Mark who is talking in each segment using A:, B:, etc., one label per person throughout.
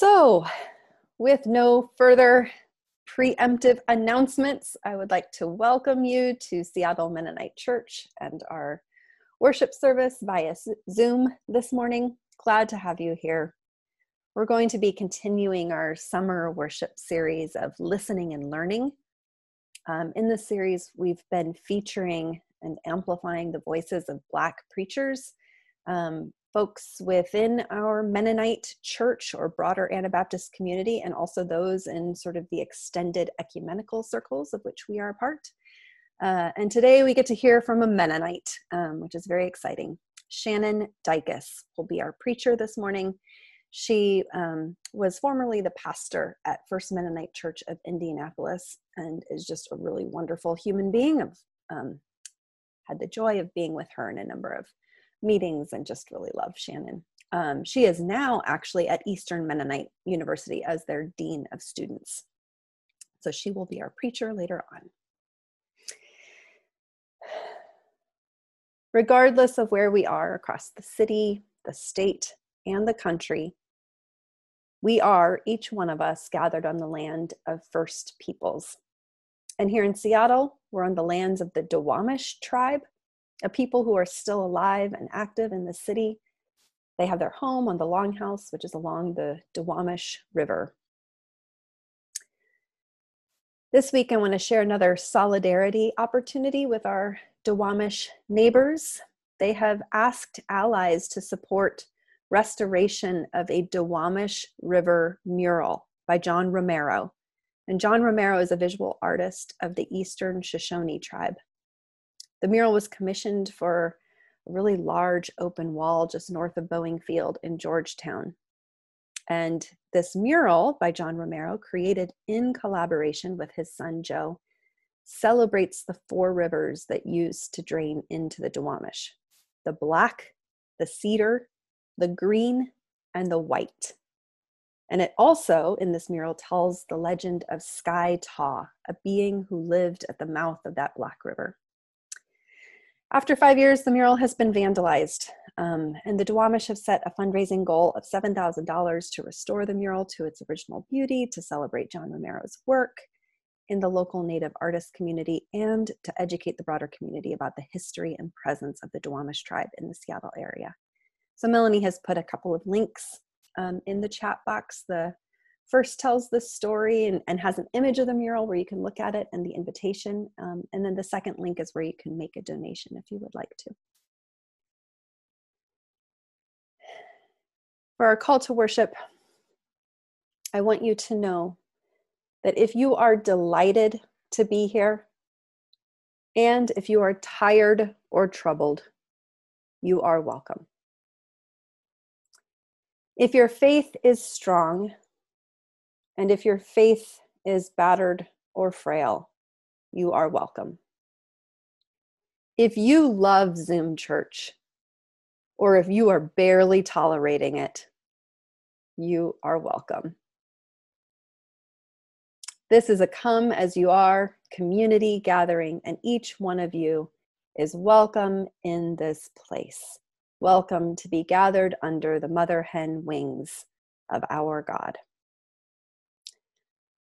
A: So, with no further preemptive announcements, I would like to welcome you to Seattle Mennonite Church and our worship service via Zoom this morning. Glad to have you here. We're going to be continuing our summer worship series of listening and learning. Um, in this series, we've been featuring and amplifying the voices of Black preachers, um, folks within our Mennonite church or broader Anabaptist community, and also those in sort of the extended ecumenical circles of which we are a part. Uh, and today we get to hear from a Mennonite, um, which is very exciting. Shannon Dycus will be our preacher this morning. She um, was formerly the pastor at First Mennonite Church of Indianapolis and is just a really wonderful human being. I've um, had the joy of being with her in a number of meetings and just really love Shannon. Um, she is now actually at Eastern Mennonite University as their Dean of Students. So she will be our preacher later on. Regardless of where we are across the city, the state, and the country, we are, each one of us, gathered on the land of First Peoples. And here in Seattle, we're on the lands of the Duwamish tribe, a people who are still alive and active in the city. They have their home on the Longhouse, which is along the Duwamish River. This week, I want to share another solidarity opportunity with our Duwamish neighbors. They have asked allies to support restoration of a Duwamish River mural by John Romero. And John Romero is a visual artist of the Eastern Shoshone tribe. The mural was commissioned for a really large open wall just north of Boeing Field in Georgetown. And this mural by John Romero, created in collaboration with his son Joe, celebrates the four rivers that used to drain into the Duwamish the black, the cedar, the green, and the white. And it also, in this mural, tells the legend of Sky Taw, a being who lived at the mouth of that Black River. After five years, the mural has been vandalized, um, and the Duwamish have set a fundraising goal of $7,000 to restore the mural to its original beauty, to celebrate John Romero's work in the local Native artist community, and to educate the broader community about the history and presence of the Duwamish tribe in the Seattle area. So Melanie has put a couple of links um, in the chat box. The first tells the story and, and, has an image of the mural where you can look at it and the invitation. Um, and then the second link is where you can make a donation if you would like to. For our call to worship, I want you to know that if you are delighted to be here, and if you are tired or troubled, you are welcome. If your faith is strong, and if your faith is battered or frail, you are welcome. If you love Zoom church, or if you are barely tolerating it, you are welcome. This is a come as you are community gathering, and each one of you is welcome in this place. Welcome to be gathered under the mother hen wings of our God.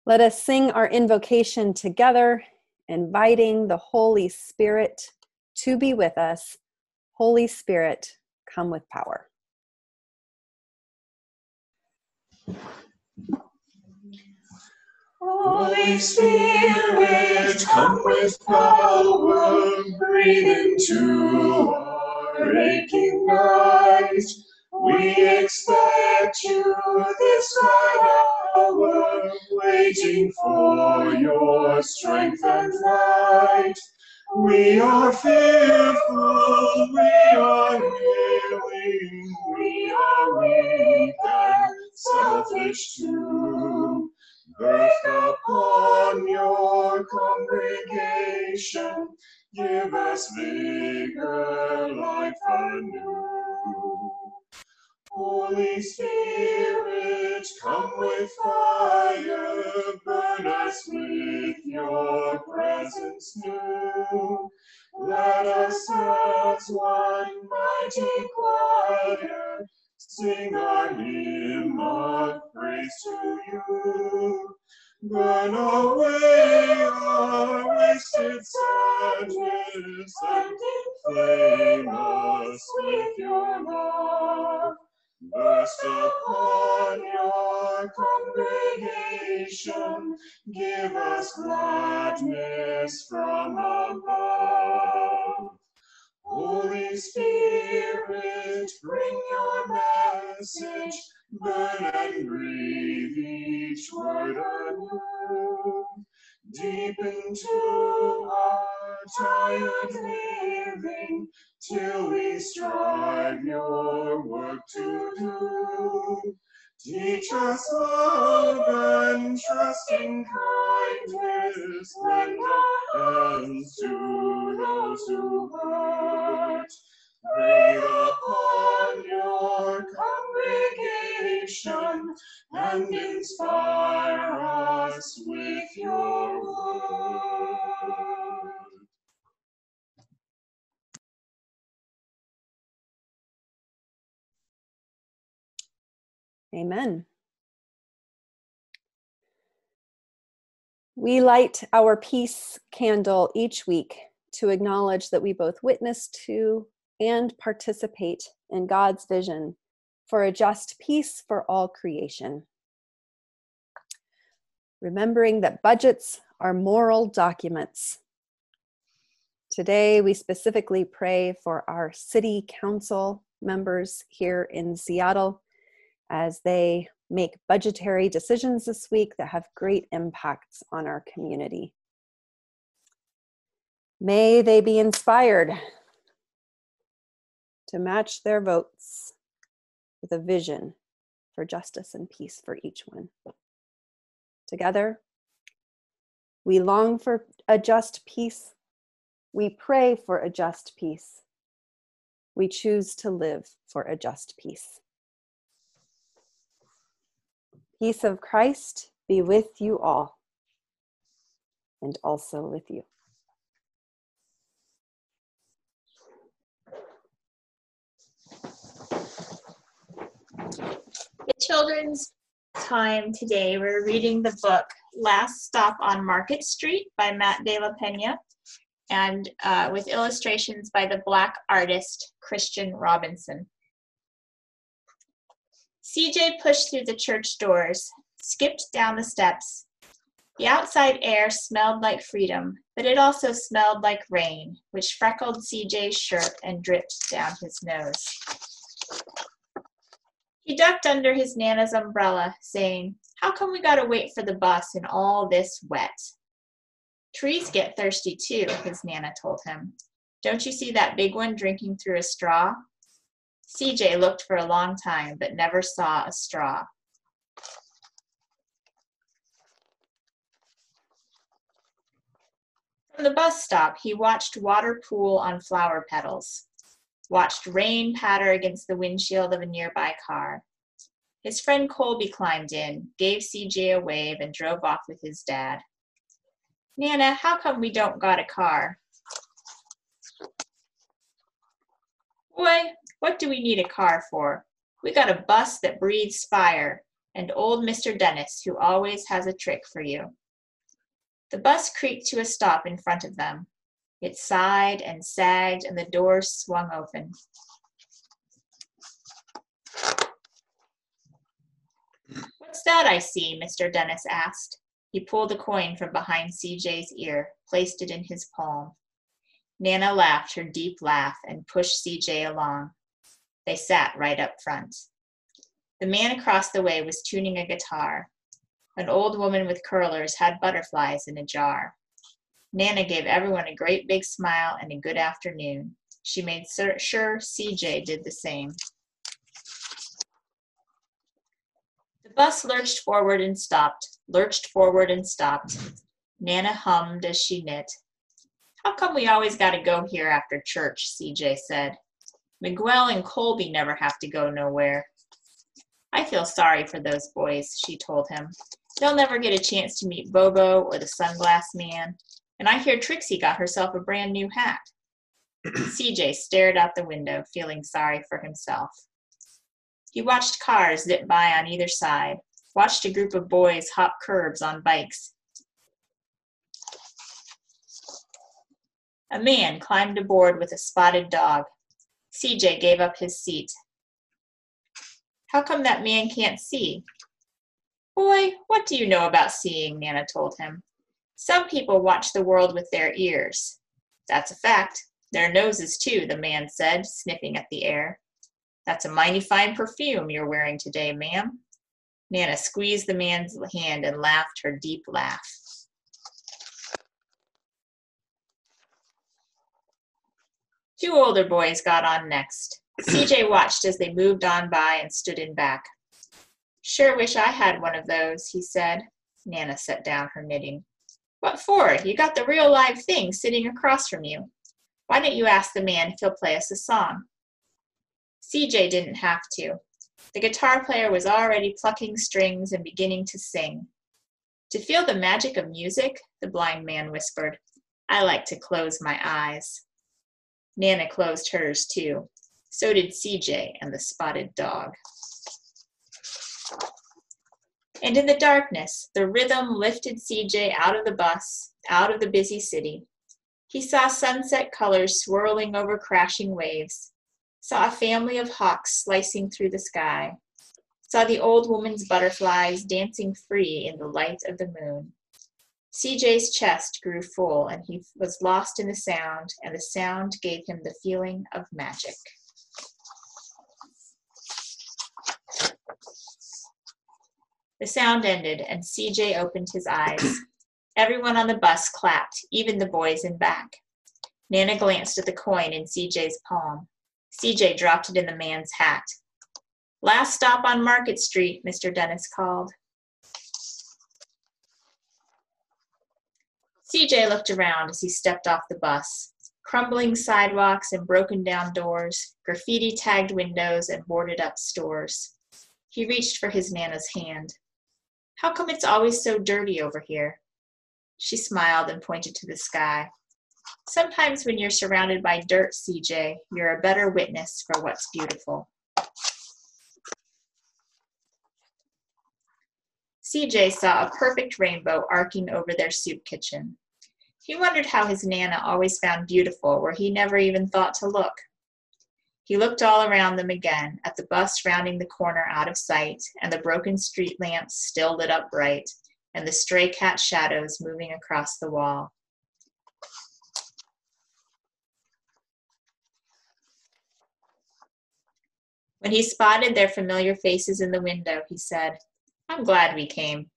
A: Let us sing our invocation together, inviting the Holy Spirit to be with us. Holy Spirit, come with power.
B: Holy Spirit, come with power, breathe into our aching night. We expect you this night hour, waiting for your strength and light. We are fearful, we are willing, we are weak and selfish too. Birth upon your congregation, give us vigor, life anew. Holy Spirit, come with fire, burn us with your presence new. Let us as one mighty choir sing our hymn of praise to you. Burn away our wasted sadness and inflame us with your love. Burst upon your congregation, give us gladness from above. Holy Spirit, bring your message, burn and breathe each word anew. Deep into our tired living, till we strive your work to do. Teach us love and trusting kindness, lend our hands to those who hurt. Breathe upon your congregation and inspire us with your word.
A: Amen. We light our peace candle each week to acknowledge that we both witness to and participate in God's vision for a just peace for all creation. Remembering that budgets are moral documents. Today, we specifically pray for our city council members here in Seattle as they make budgetary decisions this week that have great impacts on our community. May they be inspired to match their votes with a vision for justice and peace for each one. Together, we long for a just peace. We pray for a just peace. We choose to live for a just peace. Peace of Christ be with you all and also with you.
C: The children's time today, we're reading the book Last Stop on Market Street by Matt de la Pena and uh, with illustrations by the Black artist Christian Robinson. CJ pushed through the church doors, skipped down the steps. The outside air smelled like freedom, but it also smelled like rain, which freckled CJ's shirt and dripped down his nose. He ducked under his Nana's umbrella, saying, How come we gotta wait for the bus in all this wet? Trees get thirsty too, his Nana told him. Don't you see that big one drinking through a straw? CJ looked for a long time, but never saw a straw. From the bus stop, he watched water pool on flower petals, watched rain patter against the windshield of a nearby car. His friend Colby climbed in, gave CJ a wave, and drove off with his dad. Nana, how come we don't got a car? Boy, what do we need a car for? We got a bus that breathes fire, and old Mr. Dennis, who always has a trick for you. The bus creaked to a stop in front of them. It sighed and sagged, and the doors swung open. What's that I see? Mr. Dennis asked. He pulled a coin from behind CJ's ear, placed it in his palm. Nana laughed her deep laugh and pushed CJ along. They sat right up front. The man across the way was tuning a guitar. An old woman with curlers had butterflies in a jar. Nana gave everyone a great big smile and a good afternoon. She made sure CJ did the same. The bus lurched forward and stopped, lurched forward and stopped. Nana hummed as she knit. How come we always got to go here after church? CJ said. Miguel and Colby never have to go nowhere. I feel sorry for those boys, she told him. They'll never get a chance to meet Bobo or the sunglass man. And I hear Trixie got herself a brand new hat. CJ stared out the window, feeling sorry for himself. He watched cars zip by on either side, watched a group of boys hop curbs on bikes. A man climbed aboard with a spotted dog. CJ gave up his seat. How come that man can't see? Boy, what do you know about seeing? Nana told him. Some people watch the world with their ears. That's a fact. Their noses, too, the man said, sniffing at the air. That's a mighty fine perfume you're wearing today, ma'am. Nana squeezed the man's hand and laughed her deep laugh. Two older boys got on next. CJ watched as they moved on by and stood in back. Sure wish I had one of those, he said. Nana set down her knitting. What for? You got the real live thing sitting across from you. Why don't you ask the man if he'll play us a song? CJ didn't have to. The guitar player was already plucking strings and beginning to sing. To feel the magic of music, the blind man whispered, I like to close my eyes. Nana closed hers too. So did CJ and the spotted dog. And in the darkness, the rhythm lifted CJ out of the bus, out of the busy city. He saw sunset colors swirling over crashing waves, saw a family of hawks slicing through the sky, saw the old woman's butterflies dancing free in the light of the moon. CJ's chest grew full and he was lost in the sound, and the sound gave him the feeling of magic. The sound ended, and CJ opened his eyes. Everyone on the bus clapped, even the boys in back. Nana glanced at the coin in CJ's palm. CJ dropped it in the man's hat. Last stop on Market Street, Mr. Dennis called. CJ looked around as he stepped off the bus. Crumbling sidewalks and broken down doors, graffiti tagged windows, and boarded up stores. He reached for his Nana's hand. How come it's always so dirty over here? She smiled and pointed to the sky. Sometimes when you're surrounded by dirt, CJ, you're a better witness for what's beautiful. CJ saw a perfect rainbow arcing over their soup kitchen. He wondered how his Nana always found beautiful where he never even thought to look. He looked all around them again, at the bus rounding the corner out of sight, and the broken street lamps still lit up bright, and the stray cat shadows moving across the wall. When he spotted their familiar faces in the window, he said, I'm glad we came.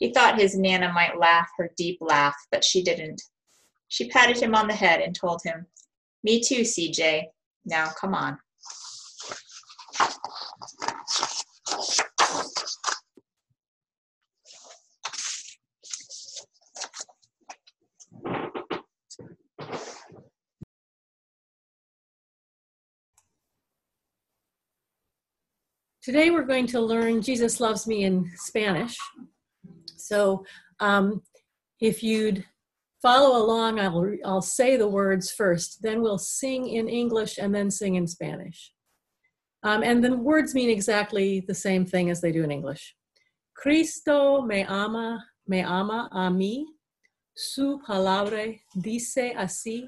C: He thought his Nana might laugh her deep laugh, but she didn't. She patted him on the head and told him, Me too, CJ. Now come on.
D: Today we're going to learn Jesus Loves Me in Spanish. So um, if you'd follow along, I'll, I'll say the words first, then we'll sing in English and then sing in Spanish. Um, and the words mean exactly the same thing as they do in English. Cristo me ama, me ama a mí. Su palabra dice así.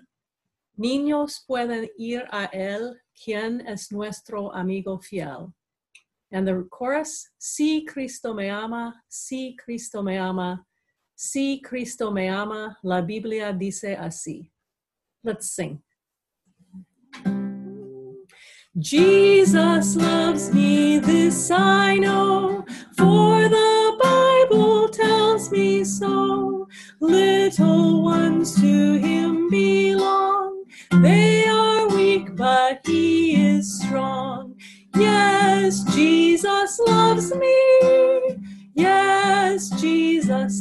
D: Niños pueden ir a él, quien es nuestro amigo fiel. And the chorus, Si Cristo me ama, si Cristo me ama, si Cristo me ama, la Biblia dice así. Let's sing. Jesus loves me, this I know, for the Bible tells me so. Little ones to him belong,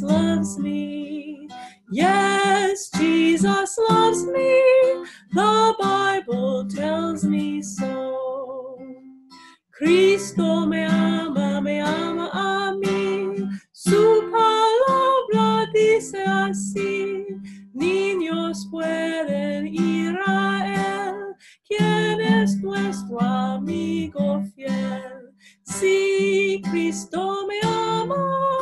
D: Loves me. Yes, Jesus loves me. The Bible tells me so. Cristo me ama, me ama a mí. Su palabra dice así. Niños pueden ir a él. ¿Quién es nuestro amigo fiel? Si Cristo me ama.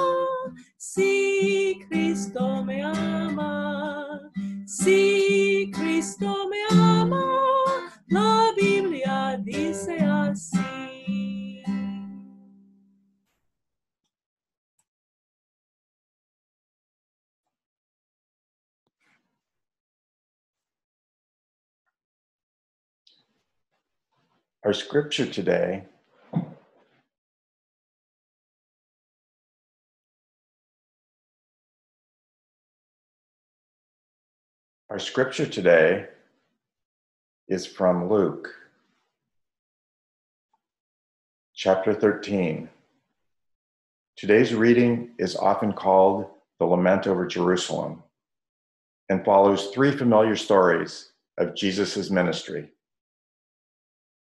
D: Si Cristo me ama, si Cristo me ama, la Biblia dice así.
E: Our scripture today Our scripture today is from Luke chapter 13. Today's reading is often called the Lament over Jerusalem and follows three familiar stories of Jesus' ministry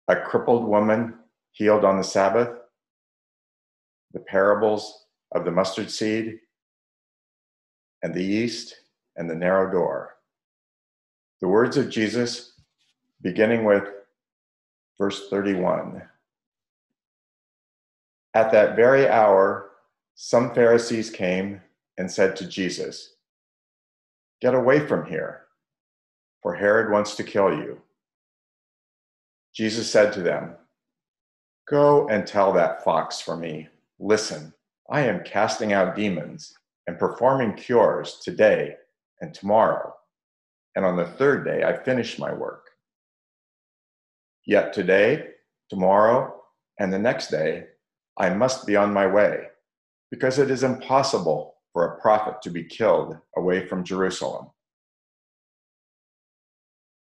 E: a crippled woman healed on the Sabbath, the parables of the mustard seed, and the yeast and the narrow door. The words of Jesus, beginning with verse 31. At that very hour, some Pharisees came and said to Jesus, Get away from here, for Herod wants to kill you. Jesus said to them, Go and tell that fox for me, listen, I am casting out demons and performing cures today and tomorrow, and on the third day I finish my work. Yet today, tomorrow, and the next day, I must be on my way, because it is impossible for a prophet to be killed away from Jerusalem.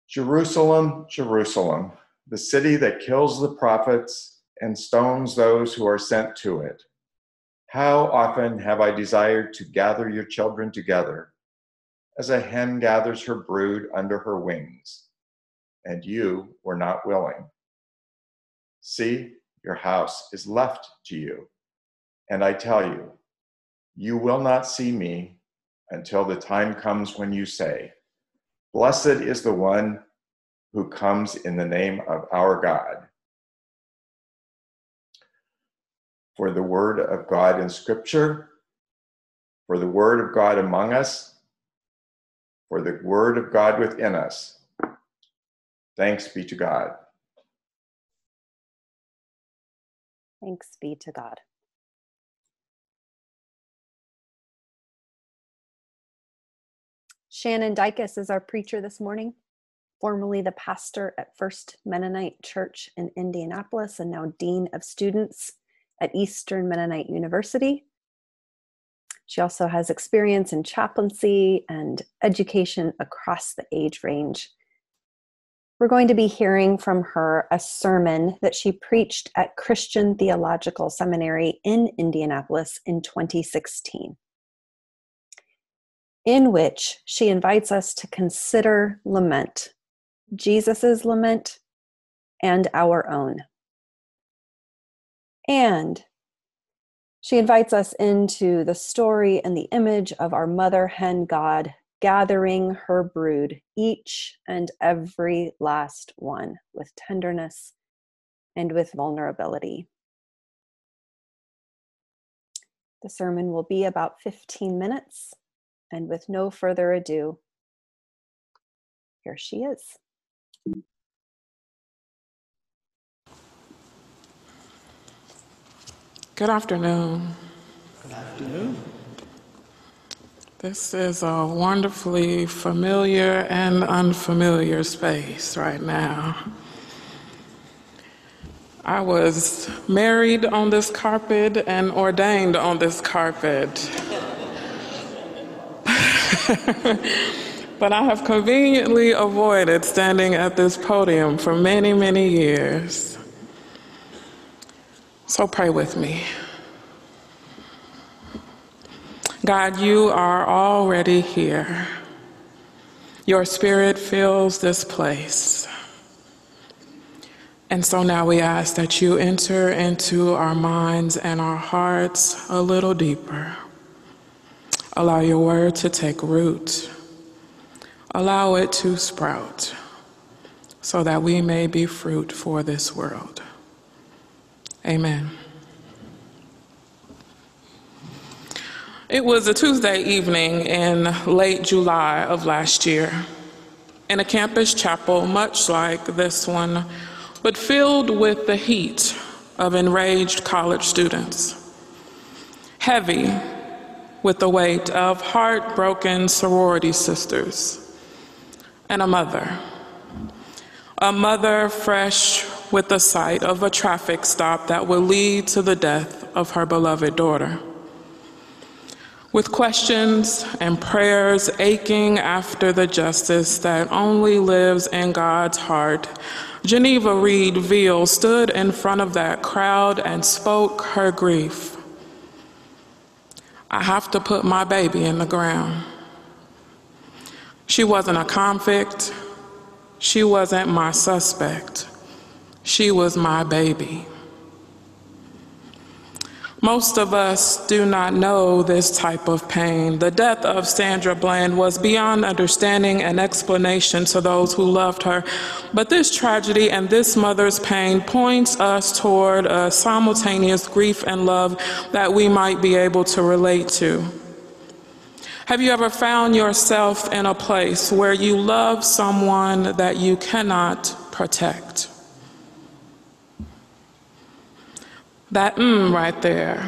E: Jerusalem, Jerusalem, the city that kills the prophets and stones those who are sent to it. How often have I desired to gather your children together, as a hen gathers her brood under her wings, and you were not willing. See, your house is left to you, and I tell you, you will not see me until the time comes when you say, Blessed is the one who comes in the name of our God. For the word of God in Scripture, for the word of God among us, for the word of God within us. Thanks be to God.
A: Thanks be to God. Shannon Dycus is our preacher this morning, formerly the pastor at First Mennonite Church in Indianapolis and now Dean of Students at Eastern Mennonite University. She also has experience in chaplaincy and education across the age range. We're going to be hearing from her a sermon that she preached at Christian Theological Seminary in Indianapolis in 2016 in which she invites us to consider lament, Jesus' lament, and our own. And she invites us into the story and the image of our mother hen God gathering her brood, each and every last one, with tenderness and with vulnerability. The sermon will be about 15 minutes. And with no further ado, here she is.
F: Good afternoon.
B: Good afternoon.
F: This is a wonderfully familiar and unfamiliar space right now. I was married on this carpet and ordained on this carpet. but I have conveniently avoided standing at this podium for many, many years. So pray with me. God, you are already here. Your spirit fills this place. And so now we ask that you enter into our minds and our hearts a little deeper. Allow your word to take root. Allow it to sprout so that we may be fruit for this world. Amen. It was a Tuesday evening in late July of last year in a campus chapel much like this one, but filled with the heat of enraged college students. Heavy with the weight of heartbroken sorority sisters and a mother. A mother fresh with the sight of a traffic stop that would lead to the death of her beloved daughter. With questions and prayers aching after the justice that only lives in God's heart, Geneva Reed Veal stood in front of that crowd and spoke her grief. I have to put my baby in the ground. She wasn't a convict. She wasn't my suspect. She was my baby. Most of us do not know this type of pain. The death of Sandra Bland was beyond understanding and explanation to those who loved her. But this tragedy and this mother's pain points us toward a simultaneous grief and love that we might be able to relate to. Have you ever found yourself in a place where you love someone that you cannot protect? That mm right there,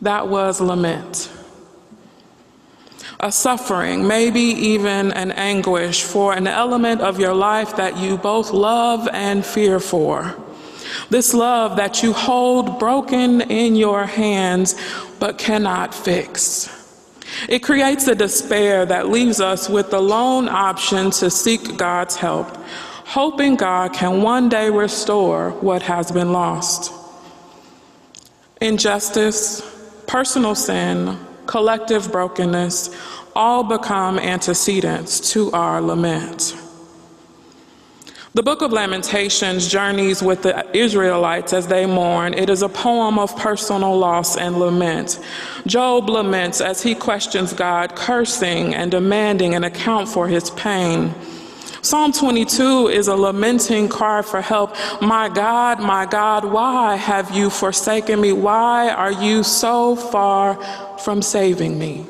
F: that was lament. A suffering, maybe even an anguish for an element of your life that you both love and fear for. This love that you hold broken in your hands but cannot fix. It creates a despair that leaves us with the lone option to seek God's help, hoping God can one day restore what has been lost. Injustice, personal sin, collective brokenness all become antecedents to our lament. The book of Lamentations journeys with the Israelites as they mourn. It is a poem of personal loss and lament. Job laments as he questions God, cursing and demanding an account for his pain. Psalm 22 is a lamenting cry for help. My God, my God, why have you forsaken me? Why are you so far from saving me?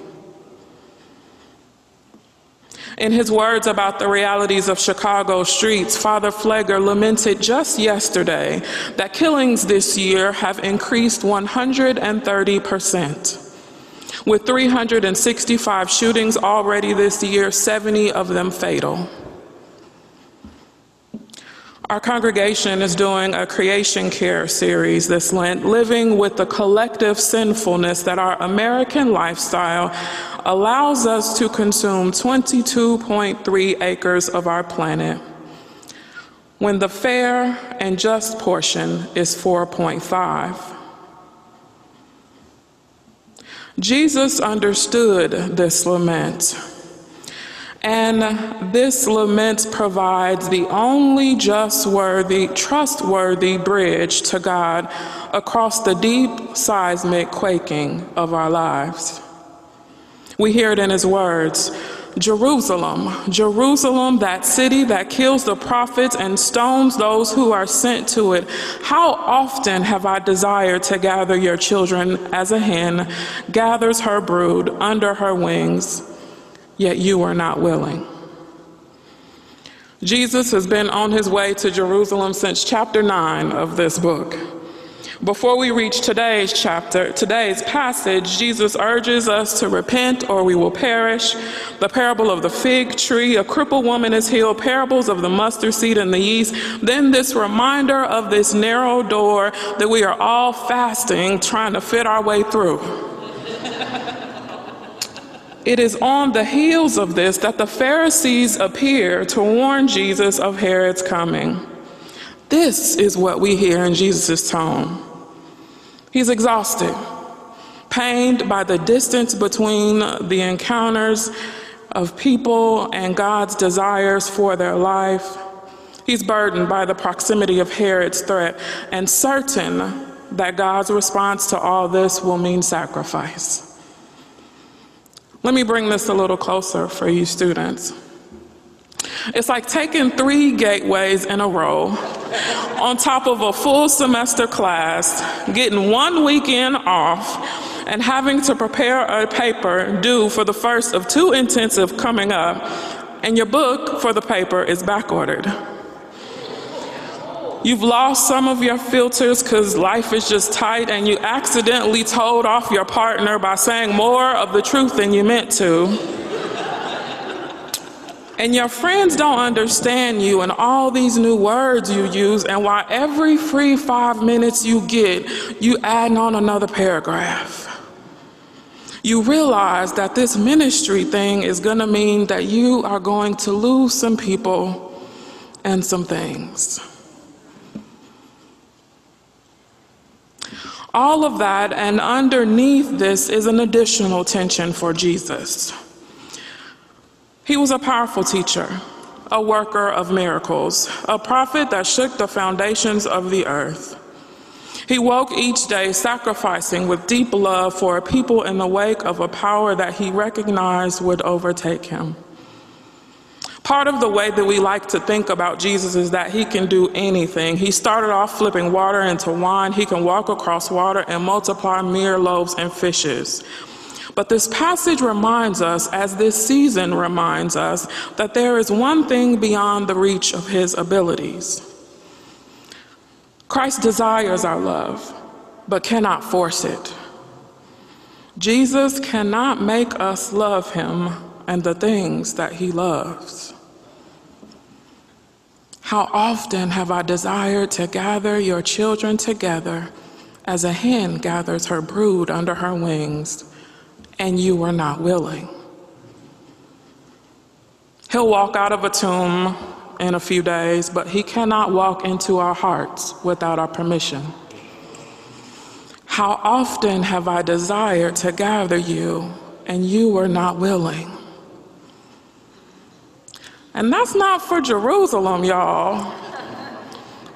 F: In his words about the realities of Chicago streets, Father Pfleger lamented just yesterday that killings this year have increased 130%. With 365 shootings already this year, 70 of them fatal. Our congregation is doing a creation care series this Lent, living with the collective sinfulness that our American lifestyle allows us to consume 22.3 acres of our planet, when the fair and just portion is 4.5. Jesus understood this lament. And this lament provides the only just worthy, trustworthy bridge to God across the deep seismic quaking of our lives. We hear it in his words Jerusalem, Jerusalem, that city that kills the prophets and stones those who are sent to it. How often have I desired to gather your children as a hen gathers her brood under her wings? Yet you are not willing. Jesus has been on his way to Jerusalem since chapter 9 of this book. Before we reach today's chapter, today's passage, Jesus urges us to repent or we will perish. The parable of the fig tree, a crippled woman is healed, parables of the mustard seed and the yeast. Then this reminder of this narrow door that we are all fasting, trying to fit our way through. It is on the heels of this that the Pharisees appear to warn Jesus of Herod's coming. This is what we hear in Jesus' tone. He's exhausted, pained by the distance between the encounters of people and God's desires for their life. He's burdened by the proximity of Herod's threat and certain that God's response to all this will mean sacrifice. Let me bring this a little closer for you students. It's like taking three gateways in a row on top of a full semester class, getting one weekend off, and having to prepare a paper due for the first of two intensive coming up, and your book for the paper is backordered. You've lost some of your filters because life is just tight, and you accidentally told off your partner by saying more of the truth than you meant to. And your friends don't understand you and all these new words you use, and why every free five minutes you get, you add on another paragraph. You realize that this ministry thing is going to mean that you are going to lose some people and some things. All of that, and underneath this, is an additional tension for Jesus. He was a powerful teacher, a worker of miracles, a prophet that shook the foundations of the earth. He woke each day sacrificing with deep love for a people in the wake of a power that he recognized would overtake him. Part of the way that we like to think about Jesus is that he can do anything. He started off flipping water into wine, he can walk across water and multiply mere loaves and fishes. But this passage reminds us, as this season reminds us, that there is one thing beyond the reach of his abilities. Christ desires our love, but cannot force it. Jesus cannot make us love him and the things that he loves. How often have I desired to gather your children together as a hen gathers her brood under her wings? and you were not willing. He'll walk out of a tomb in a few days, but he cannot walk into our hearts without our permission. How often have I desired to gather you, and you were not willing? And that's not for Jerusalem, y'all.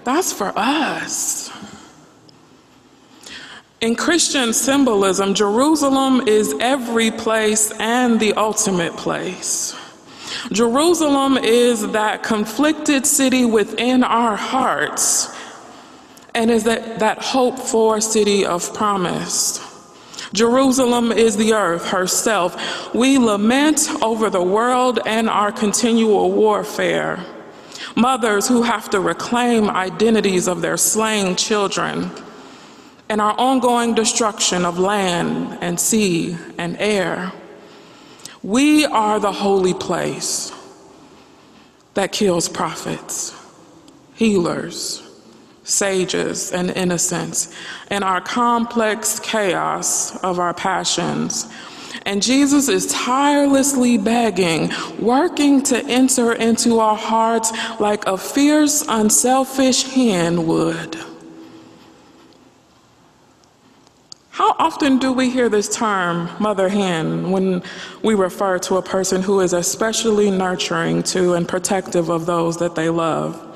F: That's for us. In Christian symbolism, Jerusalem is every place and the ultimate place. Jerusalem is that conflicted city within our hearts and is that, that hope for city of promise. Jerusalem is the earth herself. We lament over the world and our continual warfare. Mothers who have to reclaim identities of their slain children and our ongoing destruction of land and sea and air. We are the holy place that kills prophets, healers, sages, and innocents in our complex chaos of our passions. And Jesus is tirelessly begging, working to enter into our hearts like a fierce, unselfish hen would. How often do we hear this term, mother hen, when we refer to a person who is especially nurturing to and protective of those that they love?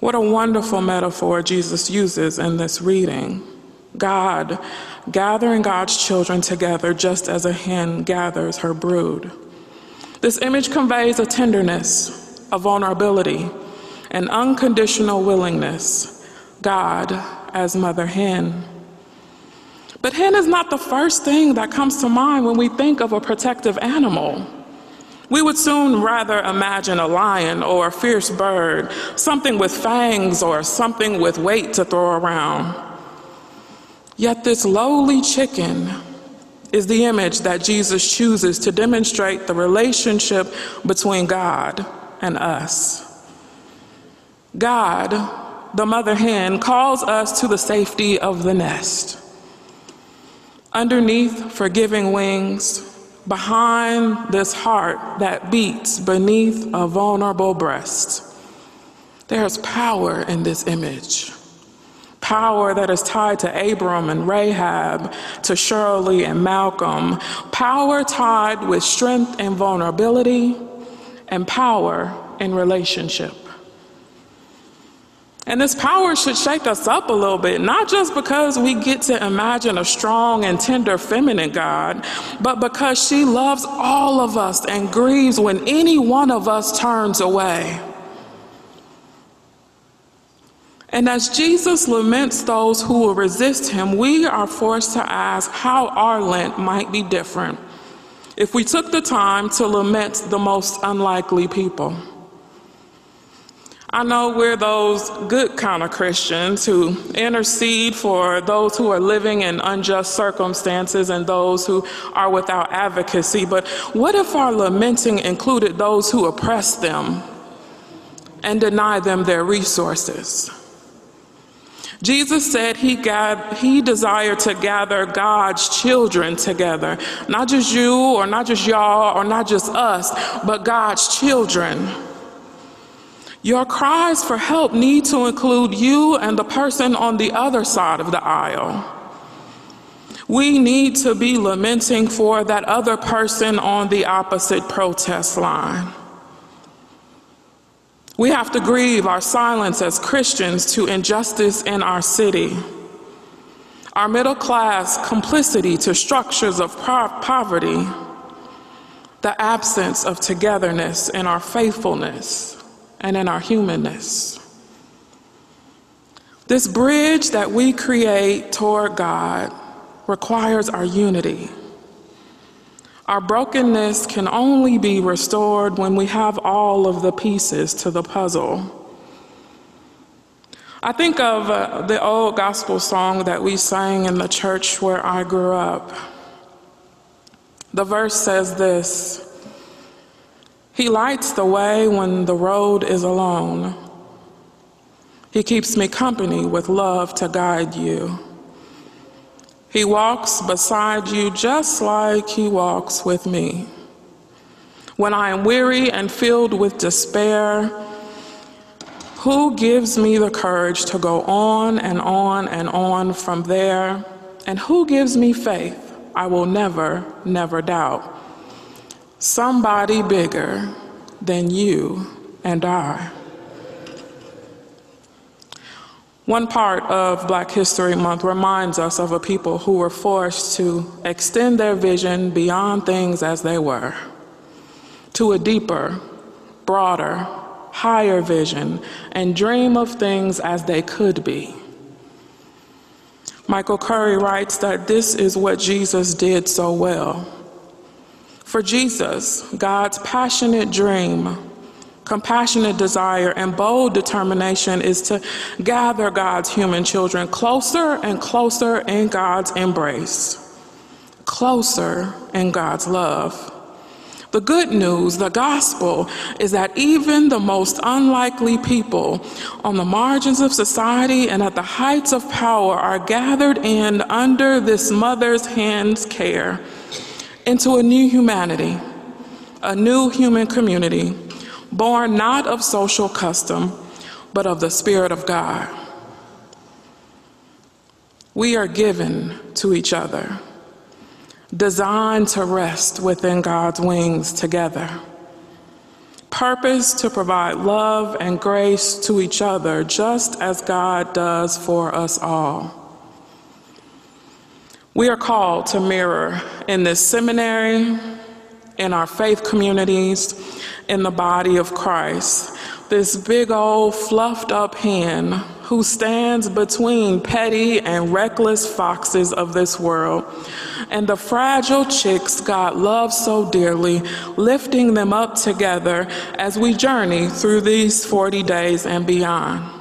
F: What a wonderful metaphor Jesus uses in this reading. God gathering God's children together just as a hen gathers her brood. This image conveys a tenderness, a vulnerability, an unconditional willingness. God as mother hen. But hen is not the first thing that comes to mind when we think of a protective animal. We would soon rather imagine a lion or a fierce bird, something with fangs or something with weight to throw around. Yet this lowly chicken is the image that Jesus chooses to demonstrate the relationship between God and us. God, the mother hen, calls us to the safety of the nest. Underneath forgiving wings, behind this heart that beats beneath a vulnerable breast, there's power in this image. Power that is tied to Abram and Rahab, to Shirley and Malcolm. Power tied with strength and vulnerability, and power in relationship. And this power should shake us up a little bit, not just because we get to imagine a strong and tender feminine God, but because she loves all of us and grieves when any one of us turns away. And as Jesus laments those who will resist him, we are forced to ask how our Lent might be different if we took the time to lament the most unlikely people. I know we're those good kind of Christians who intercede for those who are living in unjust circumstances and those who are without advocacy, but what if our lamenting included those who oppress them and deny them their resources? Jesus said he, got, he desired to gather God's children together, not just you or not just y'all or not just us, but God's children. Your cries for help need to include you and the person on the other side of the aisle. We need to be lamenting for that other person on the opposite protest line. We have to grieve our silence as Christians to injustice in our city, our middle class complicity to structures of poverty, the absence of togetherness in our faithfulness and in our humanness. This bridge that we create toward God requires our unity. Our brokenness can only be restored when we have all of the pieces to the puzzle. I think of uh, the old gospel song that we sang in the church where I grew up. The verse says this he lights the way when the road is alone. He keeps me company with love to guide you. He walks beside you just like he walks with me. When I am weary and filled with despair, who gives me the courage to go on and on and on from there? And who gives me faith I will never, never doubt? Somebody bigger than you and I. One part of Black History Month reminds us of a people who were forced to extend their vision beyond things as they were, to a deeper, broader, higher vision, and dream of things as they could be. Michael Curry writes that this is what Jesus did so well. For Jesus, God's passionate dream, compassionate desire, and bold determination is to gather God's human children closer and closer in God's embrace, closer in God's love. The good news, the gospel, is that even the most unlikely people on the margins of society and at the heights of power are gathered in under this mother's hand's care into a new humanity, a new human community, born not of social custom, but of the Spirit of God. We are given to each other, designed to rest within God's wings together, purpose to provide love and grace to each other, just as God does for us all. We are called to mirror in this seminary, in our faith communities, in the body of Christ, this big old fluffed up hen who stands between petty and reckless foxes of this world and the fragile chicks God loves so dearly, lifting them up together as we journey through these 40 days and beyond.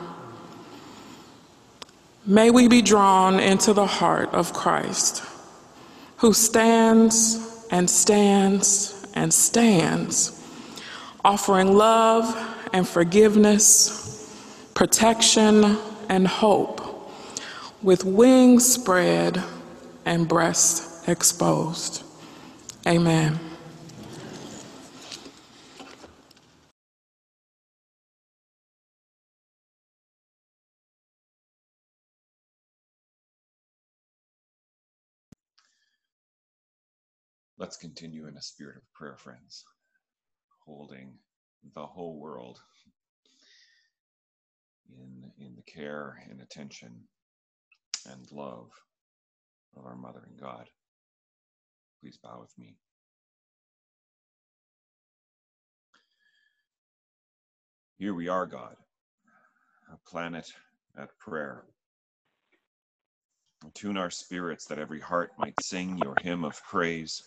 F: May we be drawn into the heart of Christ, who stands and stands and stands, offering love and forgiveness, protection and hope, with wings spread and breasts exposed. Amen.
E: Let's continue in a spirit of prayer, friends, holding the whole world in, in the care and attention and love of our Mother and God. Please bow with me. Here we are, God, a planet at prayer. Tune our spirits that every heart might sing your hymn of praise.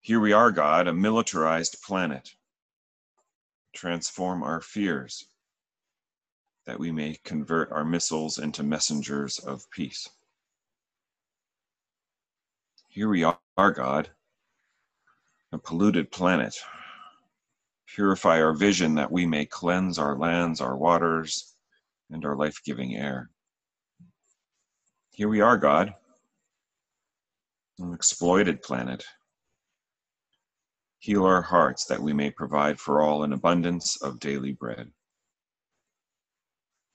E: Here we are, God, a militarized planet,
G: transform our fears, that we may convert our missiles into messengers of peace. Here we are, God, a polluted planet. Purify our vision that we may cleanse our lands, our waters, and our life giving air. Here we are, God, an exploited planet. Heal our hearts that we may provide for all an abundance of daily bread.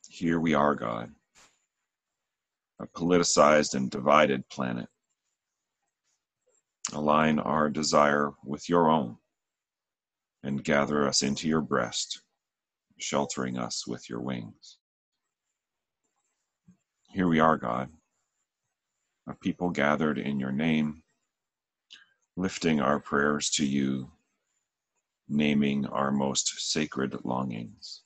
G: Here we are, God, a politicized and divided planet. Align our desire with your own and gather us into your breast, sheltering us with your wings. Here we are, God, a people gathered in your name, lifting our prayers to you, naming our most sacred longings.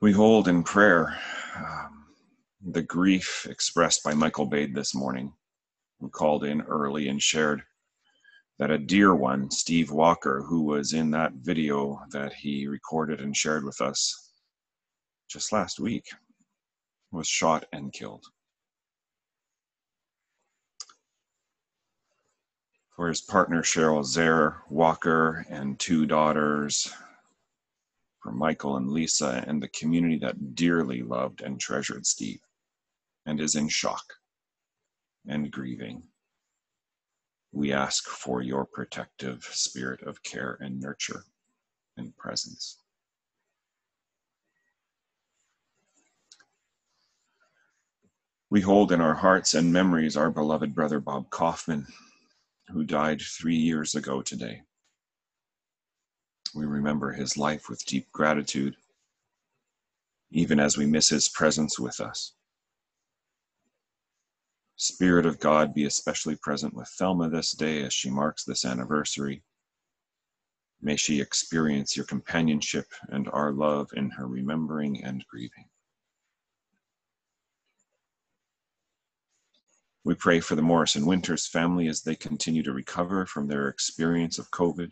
G: We hold in prayer um, the grief expressed by Michael Bade this morning, who called in early and shared that a dear one, Steve Walker, who was in that video that he recorded and shared with us just last week, was shot and killed. For his partner Cheryl Zare Walker and two daughters, for Michael and Lisa and the community that dearly loved and treasured Steve and is in shock and grieving. We ask for your protective spirit of care and nurture and presence. We hold in our hearts and memories our beloved brother Bob Kaufman, who died three years ago today. We remember his life with deep gratitude, even as we miss his presence with us. Spirit of God, be especially present with Thelma this day as she marks this anniversary. May she experience your companionship and our love in her remembering and grieving. We pray for the Morrison Winters family as they continue to recover from their experience of COVID.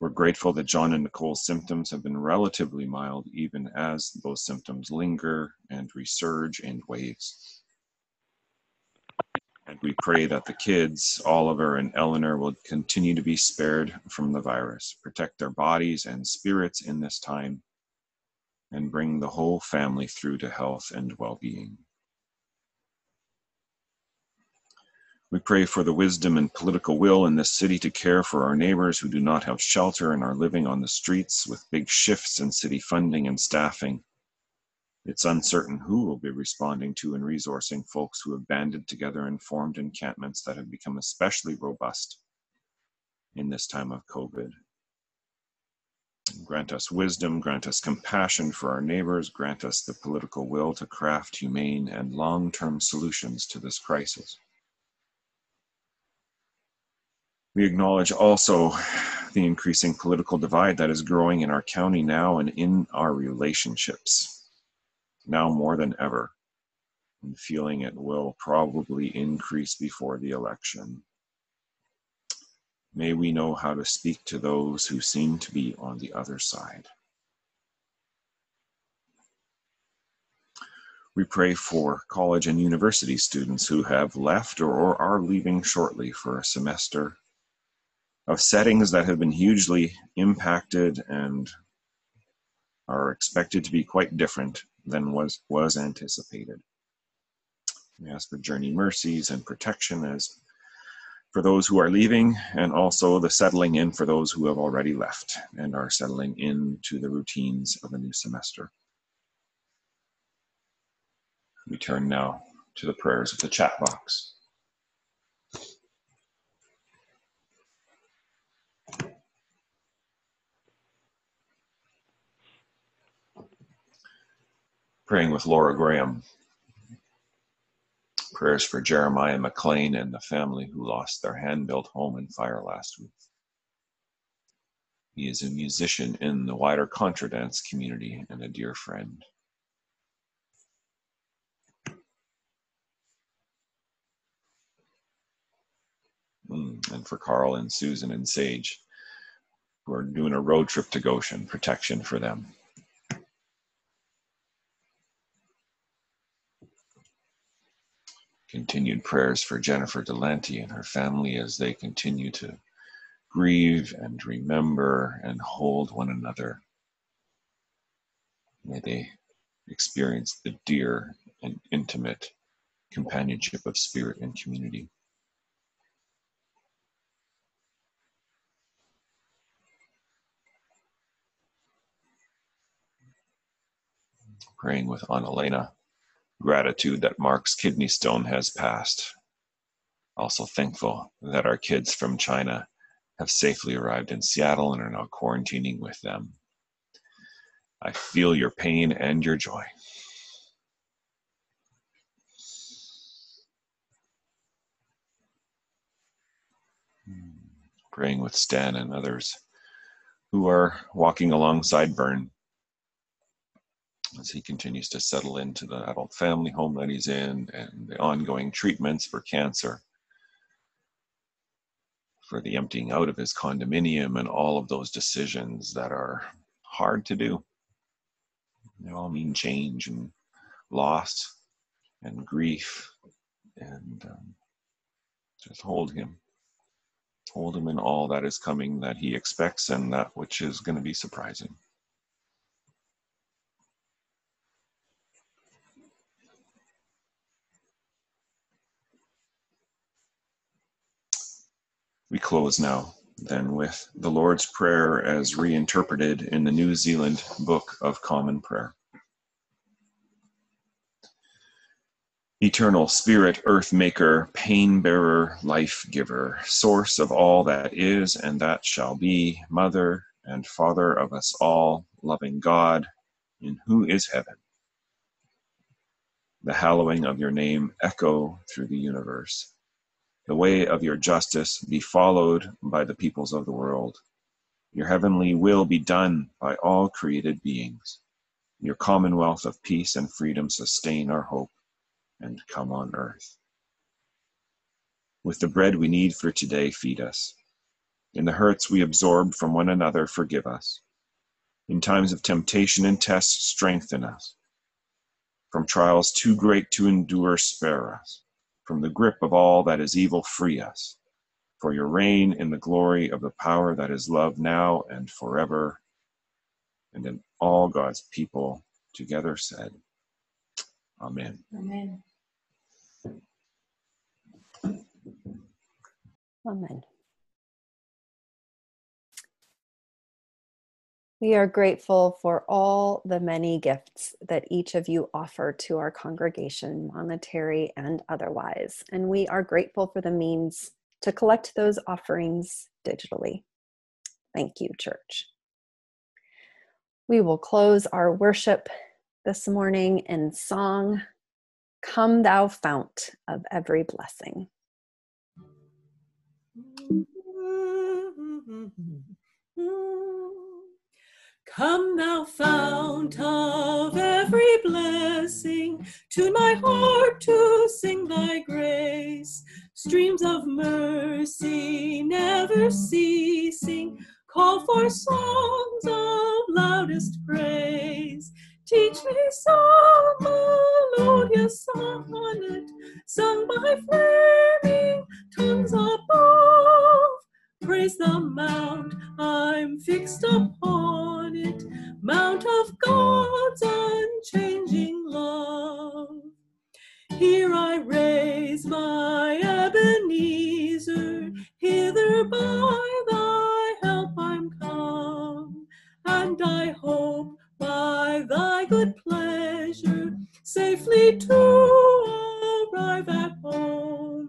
G: We're grateful that John and Nicole's symptoms have been relatively mild, even as those symptoms linger and resurge in waves. And we pray that the kids, Oliver and Eleanor, will continue to be spared from the virus, protect their bodies and spirits in this time, and bring the whole family through to health and well being. We pray for the wisdom and political will in this city to care for our neighbors who do not have shelter and are living on the streets with big shifts in city funding and staffing. It's uncertain who will be responding to and resourcing folks who have banded together and formed encampments that have become especially robust in this time of COVID. Grant us wisdom, grant us compassion for our neighbors, grant us the political will to craft humane and long term solutions to this crisis. We acknowledge also the increasing political divide that is growing in our county now and in our relationships, now more than ever, and feeling it will probably increase before the election. May we know how to speak to those who seem to be on the other side. We pray for college and university students who have left or are leaving shortly for a semester of settings that have been hugely impacted and are expected to be quite different than was was anticipated. We ask for journey mercies and protection as for those who are leaving, and also the settling in for those who have already left and are settling into the routines of a new semester. We turn now to the prayers of the chat box. Praying with Laura Graham. Prayers for Jeremiah McLean and the family who lost their hand built home in fire last week. He is a musician in the wider contra dance community and a dear friend. Mm, and for Carl and Susan and Sage, who are doing a road trip to Goshen, protection for them. Continued prayers for Jennifer Delante and her family as they continue to grieve and remember and hold one another. May they experience the dear and intimate companionship of spirit and community. Praying with Annalena, gratitude that Mark's kidney stone has passed. Also thankful that our kids from China have safely arrived in Seattle and are now quarantining with them. I feel your pain and your joy. Hmm. Praying with Stan and others who are walking alongside Vern as he continues to settle into the adult family home that he's in and the ongoing treatments for cancer for the emptying out of his condominium and all of those decisions that are hard to do. They all mean change and loss and grief. And um, just hold him. Hold him in all that is coming that he expects and that which is going to be surprising. Close now, then, with the Lord's Prayer as reinterpreted in the New Zealand Book of Common Prayer. Eternal Spirit, Earth Maker, Pain Bearer, Life Giver, Source of all that is and that shall be, Mother and Father of us all, loving God, in who is heaven. The hallowing of your name echo through the universe the way of your justice be followed by the peoples of the world. Your heavenly will be done by all created beings. Your commonwealth of peace and freedom sustain our hope and come on earth. With the bread we need for today, feed us. In the hurts we absorb from one another, forgive us. In times of temptation and tests, strengthen us. From trials too great to endure, spare us from the grip of all that is evil, free us. For your reign in the glory of the power that is love now and forever. And then all God's people together said, Amen.
C: Amen.
A: Amen. We are grateful for all the many gifts that each of you offer to our congregation, monetary and otherwise. And we are grateful for the means to collect those offerings digitally. Thank you, church. We will close our worship this morning in song Come, thou fount of every blessing.
D: Come, thou fount of every blessing, tune my heart to sing thy grace. Streams of mercy never ceasing, call for songs of loudest praise. Teach me some melodious sonnet, sung by flaming tongues above. Praise the mount I'm fixed upon it, mount of God's unchanging love. Here I raise my Ebenezer, hither by thy help I'm come, and I hope by thy good pleasure safely to arrive at home.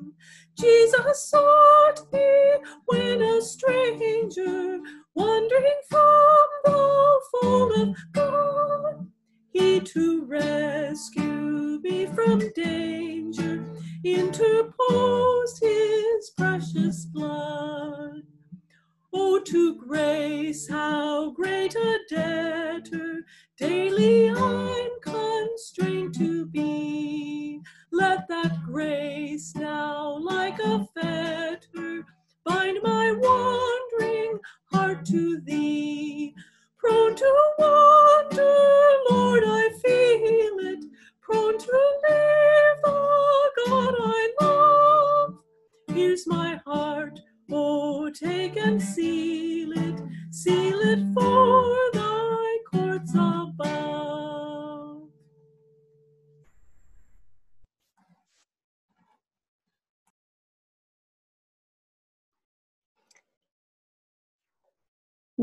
D: Jesus sought me when a stranger, wandering from the fold of God, he to rescue me from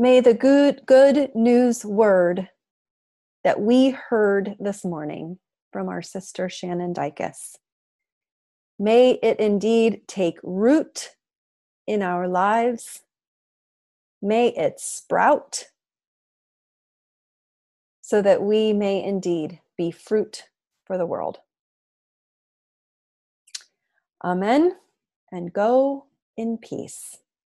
A: May the good, good news word that we heard this morning from our sister Shannon Dycus, may it indeed take root in our lives. May it sprout so that we may indeed be fruit for the world. Amen. And go in peace.